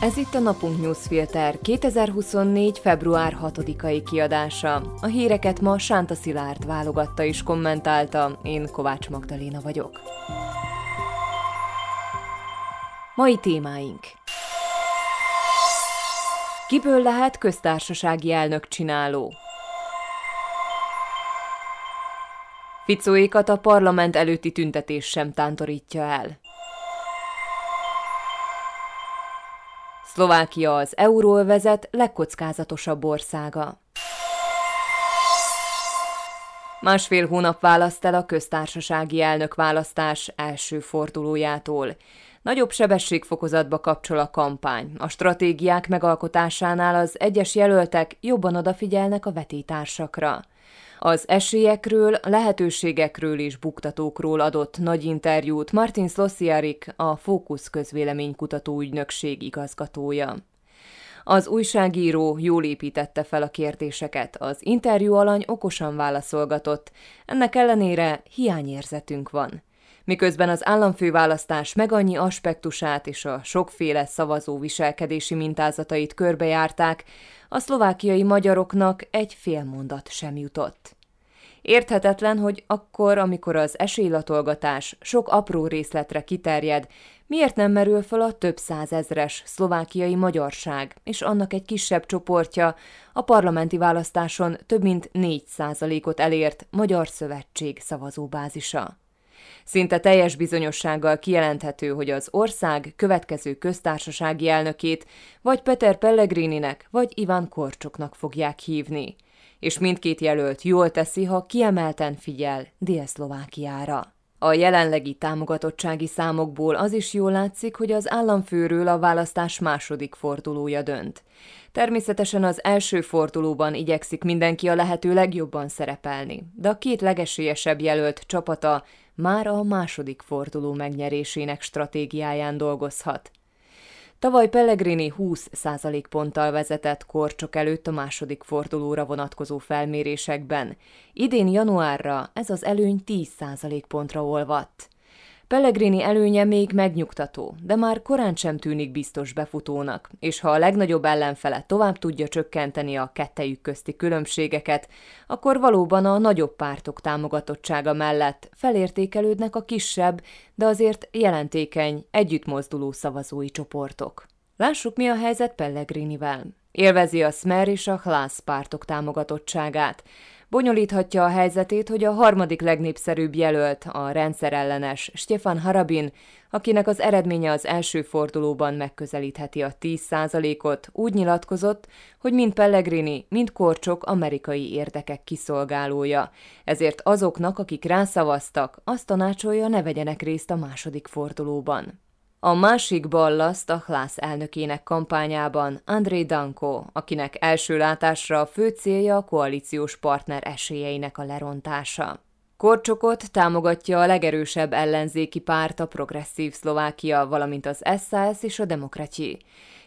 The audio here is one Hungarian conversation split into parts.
Ez itt a Napunk Newsfilter 2024. február 6-ai kiadása. A híreket ma Sánta Szilárd válogatta és kommentálta, én Kovács Magdaléna vagyok. Mai témáink Kiből lehet köztársasági elnök csináló? Ficóékat a parlament előtti tüntetés sem tántorítja el. Szlovákia az euróvezet legkockázatosabb országa. Másfél hónap választ el a köztársasági elnök választás első fordulójától. Nagyobb sebességfokozatba kapcsol a kampány. A stratégiák megalkotásánál az egyes jelöltek jobban odafigyelnek a vetétársakra. Az esélyekről, lehetőségekről és buktatókról adott nagy interjút Martin Szlossziarik, a Fókusz közvéleménykutató ügynökség igazgatója. Az újságíró jól építette fel a kérdéseket, az interjú alany okosan válaszolgatott, ennek ellenére hiányérzetünk van. Miközben az államfőválasztás meg annyi aspektusát és a sokféle szavazó viselkedési mintázatait körbejárták, a szlovákiai magyaroknak egy fél mondat sem jutott. Érthetetlen, hogy akkor, amikor az esélylatolgatás sok apró részletre kiterjed, miért nem merül fel a több százezres szlovákiai magyarság és annak egy kisebb csoportja a parlamenti választáson több mint 4% ot elért Magyar Szövetség szavazóbázisa. Szinte teljes bizonyossággal kijelenthető, hogy az ország következő köztársasági elnökét vagy Peter Pellegrininek, vagy Iván Korcsoknak fogják hívni. És mindkét jelölt jól teszi, ha kiemelten figyel Dél-Szlovákiára. A jelenlegi támogatottsági számokból az is jól látszik, hogy az államfőről a választás második fordulója dönt. Természetesen az első fordulóban igyekszik mindenki a lehető legjobban szerepelni, de a két legesélyesebb jelölt csapata már a második forduló megnyerésének stratégiáján dolgozhat. Tavaly Pellegrini 20% ponttal vezetett Korcsok előtt a második fordulóra vonatkozó felmérésekben. Idén januárra ez az előny 10% pontra olvadt. Pellegrini előnye még megnyugtató, de már korán sem tűnik biztos befutónak, és ha a legnagyobb ellenfele tovább tudja csökkenteni a kettejük közti különbségeket, akkor valóban a nagyobb pártok támogatottsága mellett felértékelődnek a kisebb, de azért jelentékeny, együttmozduló szavazói csoportok. Lássuk, mi a helyzet Pellegrinivel. Élvezi a Smer és a Hlász pártok támogatottságát, bonyolíthatja a helyzetét, hogy a harmadik legnépszerűbb jelölt, a rendszerellenes Stefan Harabin, akinek az eredménye az első fordulóban megközelítheti a 10%-ot, úgy nyilatkozott, hogy mind Pellegrini, mind Korcsok amerikai érdekek kiszolgálója. Ezért azoknak, akik rászavaztak, azt tanácsolja, ne vegyenek részt a második fordulóban. A másik ballaszt a Hlász elnökének kampányában André Danko, akinek első látásra a fő célja a koalíciós partner esélyeinek a lerontása. Korcsokot támogatja a legerősebb ellenzéki párt a Progresszív Szlovákia, valamint az SAS és a Demokratyi.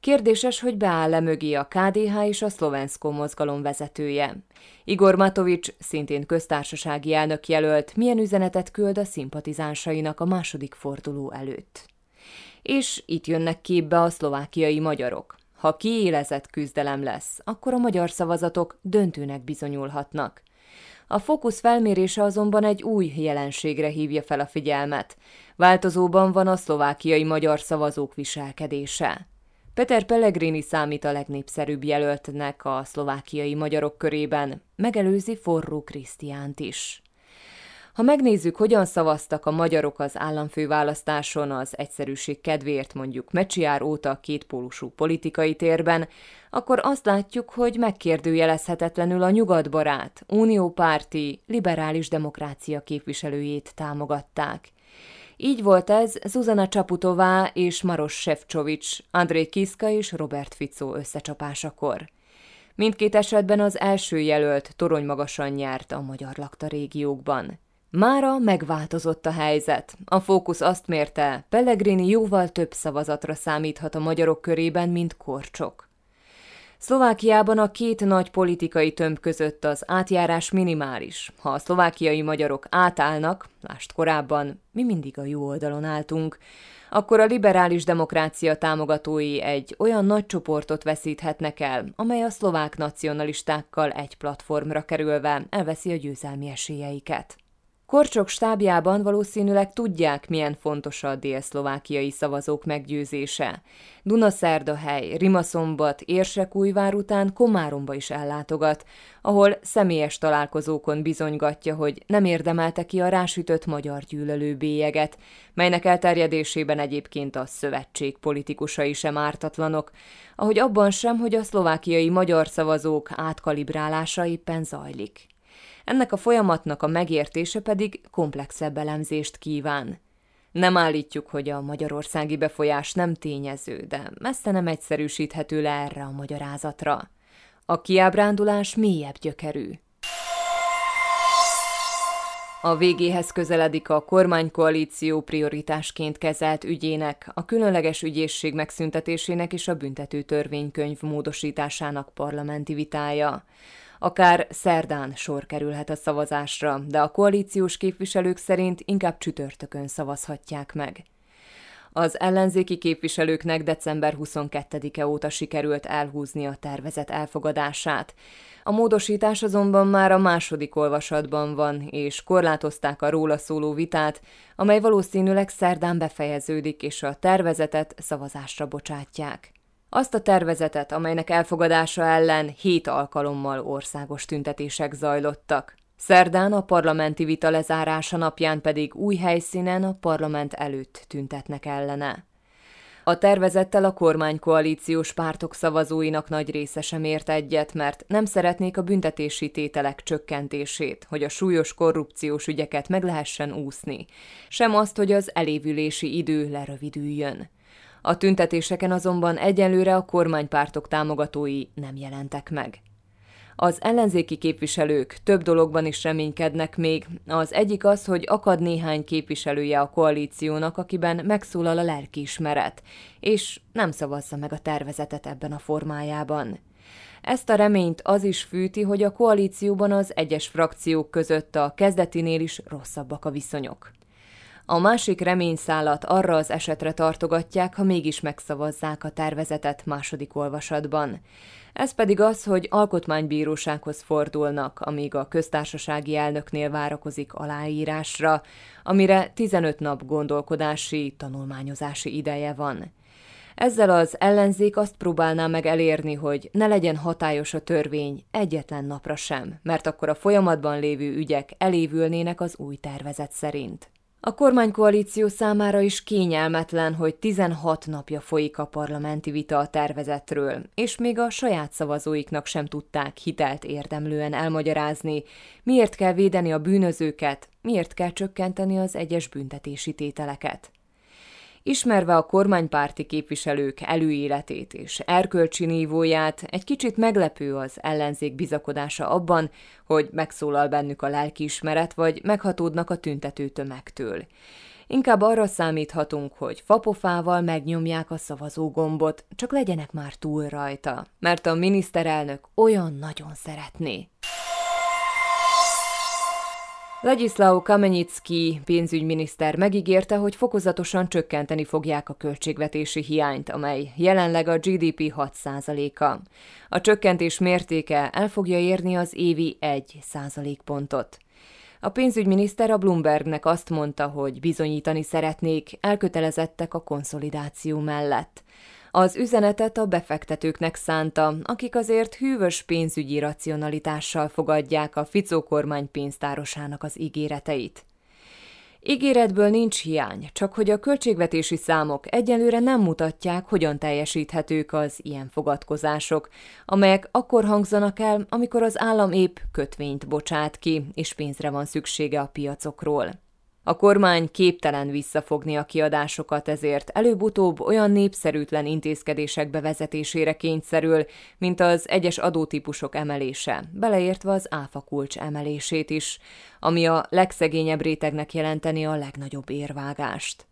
Kérdéses, hogy beáll-e mögé a KDH és a Szlovenszkó mozgalom vezetője. Igor Matovics, szintén köztársasági elnök jelölt, milyen üzenetet küld a szimpatizánsainak a második forduló előtt és itt jönnek képbe a szlovákiai magyarok. Ha kiélezett küzdelem lesz, akkor a magyar szavazatok döntőnek bizonyulhatnak. A fókusz felmérése azonban egy új jelenségre hívja fel a figyelmet. Változóban van a szlovákiai magyar szavazók viselkedése. Peter Pellegrini számít a legnépszerűbb jelöltnek a szlovákiai magyarok körében, megelőzi Forró Krisztiánt is. Ha megnézzük, hogyan szavaztak a magyarok az államfőválasztáson az egyszerűség kedvéért mondjuk Mecsiár óta kétpólusú politikai térben, akkor azt látjuk, hogy megkérdőjelezhetetlenül a nyugatbarát, uniópárti, liberális demokrácia képviselőjét támogatták. Így volt ez Zuzana Csaputová és Maros Sefcsovics, André Kiszka és Robert Fico összecsapásakor. Mindkét esetben az első jelölt torony magasan nyert a magyar lakta régiókban. Mára megváltozott a helyzet. A fókusz azt mérte, Pellegrini jóval több szavazatra számíthat a magyarok körében, mint Korcsok. Szlovákiában a két nagy politikai tömb között az átjárás minimális. Ha a szlovákiai magyarok átállnak, lást korábban, mi mindig a jó oldalon álltunk, akkor a liberális demokrácia támogatói egy olyan nagy csoportot veszíthetnek el, amely a szlovák nacionalistákkal egy platformra kerülve elveszi a győzelmi esélyeiket. Korcsok stábjában valószínűleg tudják, milyen fontos a délszlovákiai szavazók meggyőzése. Dunaszerdahely, Rimaszombat, Érsekújvár után Komáromba is ellátogat, ahol személyes találkozókon bizonygatja, hogy nem érdemelte ki a rásütött magyar gyűlölő bélyeget, melynek elterjedésében egyébként a szövetség politikusai sem ártatlanok, ahogy abban sem, hogy a szlovákiai magyar szavazók átkalibrálása éppen zajlik. Ennek a folyamatnak a megértése pedig komplexebb elemzést kíván. Nem állítjuk, hogy a magyarországi befolyás nem tényező, de messze nem egyszerűsíthető le erre a magyarázatra. A kiábrándulás mélyebb gyökerű. A végéhez közeledik a kormánykoalíció prioritásként kezelt ügyének, a különleges ügyészség megszüntetésének és a büntető törvénykönyv módosításának parlamenti vitája. Akár szerdán sor kerülhet a szavazásra, de a koalíciós képviselők szerint inkább csütörtökön szavazhatják meg. Az ellenzéki képviselőknek december 22-e óta sikerült elhúzni a tervezet elfogadását. A módosítás azonban már a második olvasatban van, és korlátozták a róla szóló vitát, amely valószínűleg szerdán befejeződik, és a tervezetet szavazásra bocsátják. Azt a tervezetet, amelynek elfogadása ellen hét alkalommal országos tüntetések zajlottak. Szerdán a parlamenti vita lezárása napján pedig új helyszínen a parlament előtt tüntetnek ellene. A tervezettel a kormánykoalíciós pártok szavazóinak nagy része sem ért egyet, mert nem szeretnék a büntetési tételek csökkentését, hogy a súlyos korrupciós ügyeket meg lehessen úszni, sem azt, hogy az elévülési idő lerövidüljön. A tüntetéseken azonban egyelőre a kormánypártok támogatói nem jelentek meg. Az ellenzéki képviselők több dologban is reménykednek még. Az egyik az, hogy akad néhány képviselője a koalíciónak, akiben megszólal a lelkiismeret, és nem szavazza meg a tervezetet ebben a formájában. Ezt a reményt az is fűti, hogy a koalícióban az egyes frakciók között a kezdetinél is rosszabbak a viszonyok. A másik reményszálat arra az esetre tartogatják, ha mégis megszavazzák a tervezetet második olvasatban. Ez pedig az, hogy alkotmánybírósághoz fordulnak, amíg a köztársasági elnöknél várakozik aláírásra, amire 15 nap gondolkodási, tanulmányozási ideje van. Ezzel az ellenzék azt próbálná meg elérni, hogy ne legyen hatályos a törvény egyetlen napra sem, mert akkor a folyamatban lévő ügyek elévülnének az új tervezet szerint. A kormánykoalíció számára is kényelmetlen, hogy 16 napja folyik a parlamenti vita a tervezetről, és még a saját szavazóiknak sem tudták hitelt érdemlően elmagyarázni, miért kell védeni a bűnözőket, miért kell csökkenteni az egyes büntetési tételeket. Ismerve a kormánypárti képviselők előéletét és erkölcsi nívóját, egy kicsit meglepő az ellenzék bizakodása abban, hogy megszólal bennük a lelkiismeret, vagy meghatódnak a tüntető tömegtől. Inkább arra számíthatunk, hogy fapofával megnyomják a szavazógombot, csak legyenek már túl rajta, mert a miniszterelnök olyan nagyon szeretné. Ladislao Kamenyicki pénzügyminiszter megígérte, hogy fokozatosan csökkenteni fogják a költségvetési hiányt, amely jelenleg a GDP 6%-a. A csökkentés mértéke el fogja érni az évi 1% pontot. A pénzügyminiszter a Bloombergnek azt mondta, hogy bizonyítani szeretnék, elkötelezettek a konszolidáció mellett. Az üzenetet a befektetőknek szánta, akik azért hűvös pénzügyi racionalitással fogadják a Ficó kormány pénztárosának az ígéreteit. Ígéretből nincs hiány, csak hogy a költségvetési számok egyelőre nem mutatják, hogyan teljesíthetők az ilyen fogadkozások, amelyek akkor hangzanak el, amikor az állam épp kötvényt bocsát ki, és pénzre van szüksége a piacokról. A kormány képtelen visszafogni a kiadásokat, ezért előbb-utóbb olyan népszerűtlen intézkedések bevezetésére kényszerül, mint az egyes adótípusok emelése, beleértve az áfa kulcs emelését is, ami a legszegényebb rétegnek jelenteni a legnagyobb érvágást.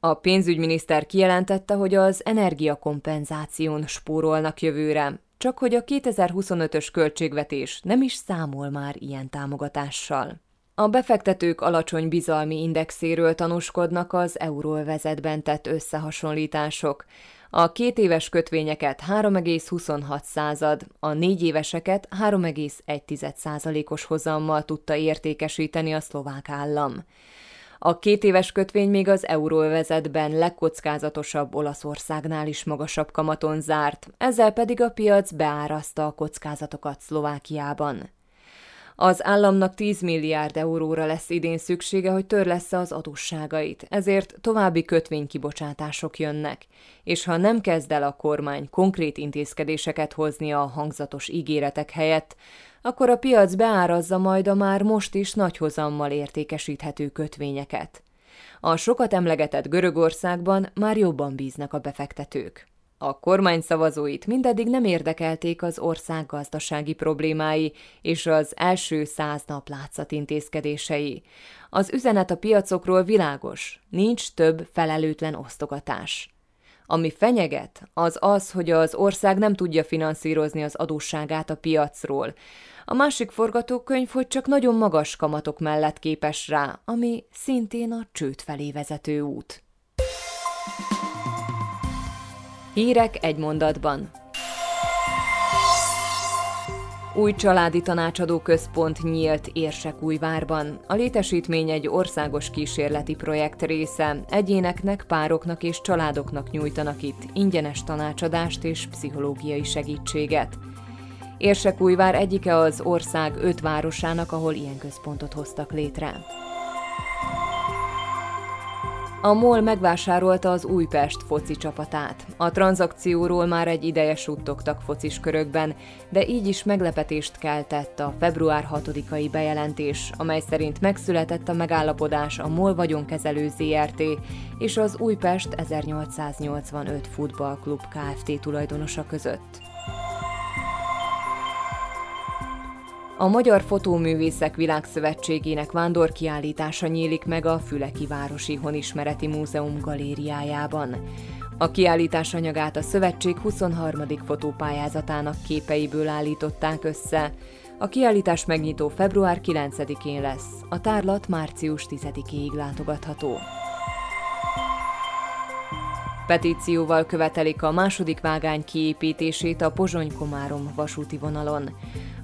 A pénzügyminiszter kijelentette, hogy az energiakompenzáción spórolnak jövőre, csak hogy a 2025-ös költségvetés nem is számol már ilyen támogatással. A befektetők alacsony bizalmi indexéről tanúskodnak az euróvezetben tett összehasonlítások. A két éves kötvényeket 3,26 század, a négy éveseket 3,1 százalékos hozammal tudta értékesíteni a szlovák állam. A két éves kötvény még az euróvezetben legkockázatosabb Olaszországnál is magasabb kamaton zárt, ezzel pedig a piac beárazta a kockázatokat Szlovákiában. Az államnak 10 milliárd euróra lesz idén szüksége, hogy törlesse az adósságait, ezért további kötvénykibocsátások jönnek, és ha nem kezd el a kormány konkrét intézkedéseket hozni a hangzatos ígéretek helyett, akkor a piac beárazza majd a már most is nagy hozammal értékesíthető kötvényeket. A sokat emlegetett Görögországban már jobban bíznak a befektetők. A kormány szavazóit mindeddig nem érdekelték az ország gazdasági problémái és az első száz nap látszat intézkedései. Az üzenet a piacokról világos, nincs több felelőtlen osztogatás. Ami fenyeget, az az, hogy az ország nem tudja finanszírozni az adósságát a piacról. A másik forgatókönyv, hogy csak nagyon magas kamatok mellett képes rá, ami szintén a csőd felé vezető út. Hírek egy mondatban. Új családi tanácsadó központ nyílt Érsekújvárban. A létesítmény egy országos kísérleti projekt része. Egyéneknek, pároknak és családoknak nyújtanak itt ingyenes tanácsadást és pszichológiai segítséget. Érsekújvár egyike az ország öt városának, ahol ilyen központot hoztak létre. A MOL megvásárolta az Újpest foci csapatát. A tranzakcióról már egy ideje suttogtak focis körökben, de így is meglepetést keltett a február 6-ai bejelentés, amely szerint megszületett a megállapodás a MOL vagyonkezelő ZRT és az Újpest 1885 futballklub Kft. tulajdonosa között. A Magyar Fotóművészek Világszövetségének vándorkiállítása nyílik meg a Füleki Városi Honismereti Múzeum galériájában. A kiállítás anyagát a szövetség 23. fotópályázatának képeiből állították össze. A kiállítás megnyitó február 9-én lesz, a tárlat március 10-ig látogatható. Petícióval követelik a második vágány kiépítését a Pozsony-Komárom vasúti vonalon.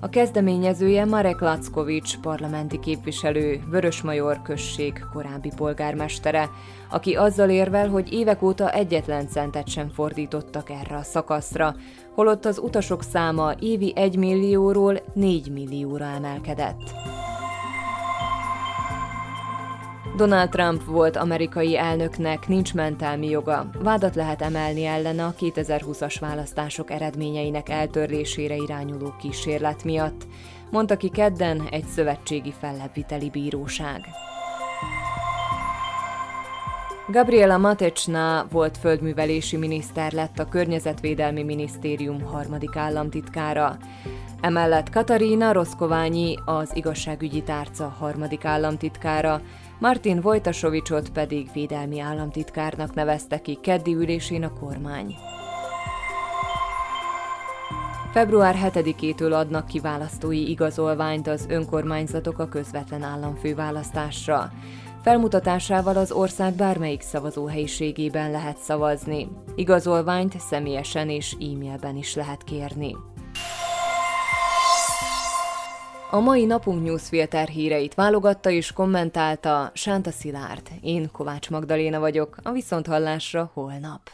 A kezdeményezője Marek Lackovics, parlamenti képviselő, Vörösmajor község korábbi polgármestere, aki azzal érvel, hogy évek óta egyetlen centet sem fordítottak erre a szakaszra, holott az utasok száma évi 1 millióról 4 millióra emelkedett. Donald Trump volt amerikai elnöknek, nincs mentelmi joga. Vádat lehet emelni ellene a 2020-as választások eredményeinek eltörlésére irányuló kísérlet miatt, mondta ki kedden egy szövetségi fellebbviteli bíróság. Gabriela Matecsna volt földművelési miniszter lett a Környezetvédelmi Minisztérium harmadik államtitkára. Emellett Katarina Roszkoványi az igazságügyi tárca harmadik államtitkára, Martin Vojtasovicsot pedig védelmi államtitkárnak nevezte ki keddi ülésén a kormány. Február 7-től adnak ki választói igazolványt az önkormányzatok a közvetlen államfőválasztásra. Felmutatásával az ország bármelyik szavazóhelyiségében lehet szavazni. Igazolványt személyesen és e-mailben is lehet kérni. A mai napunk newsfilter híreit válogatta és kommentálta Sánta Szilárd. Én Kovács Magdaléna vagyok, a Viszonthallásra holnap.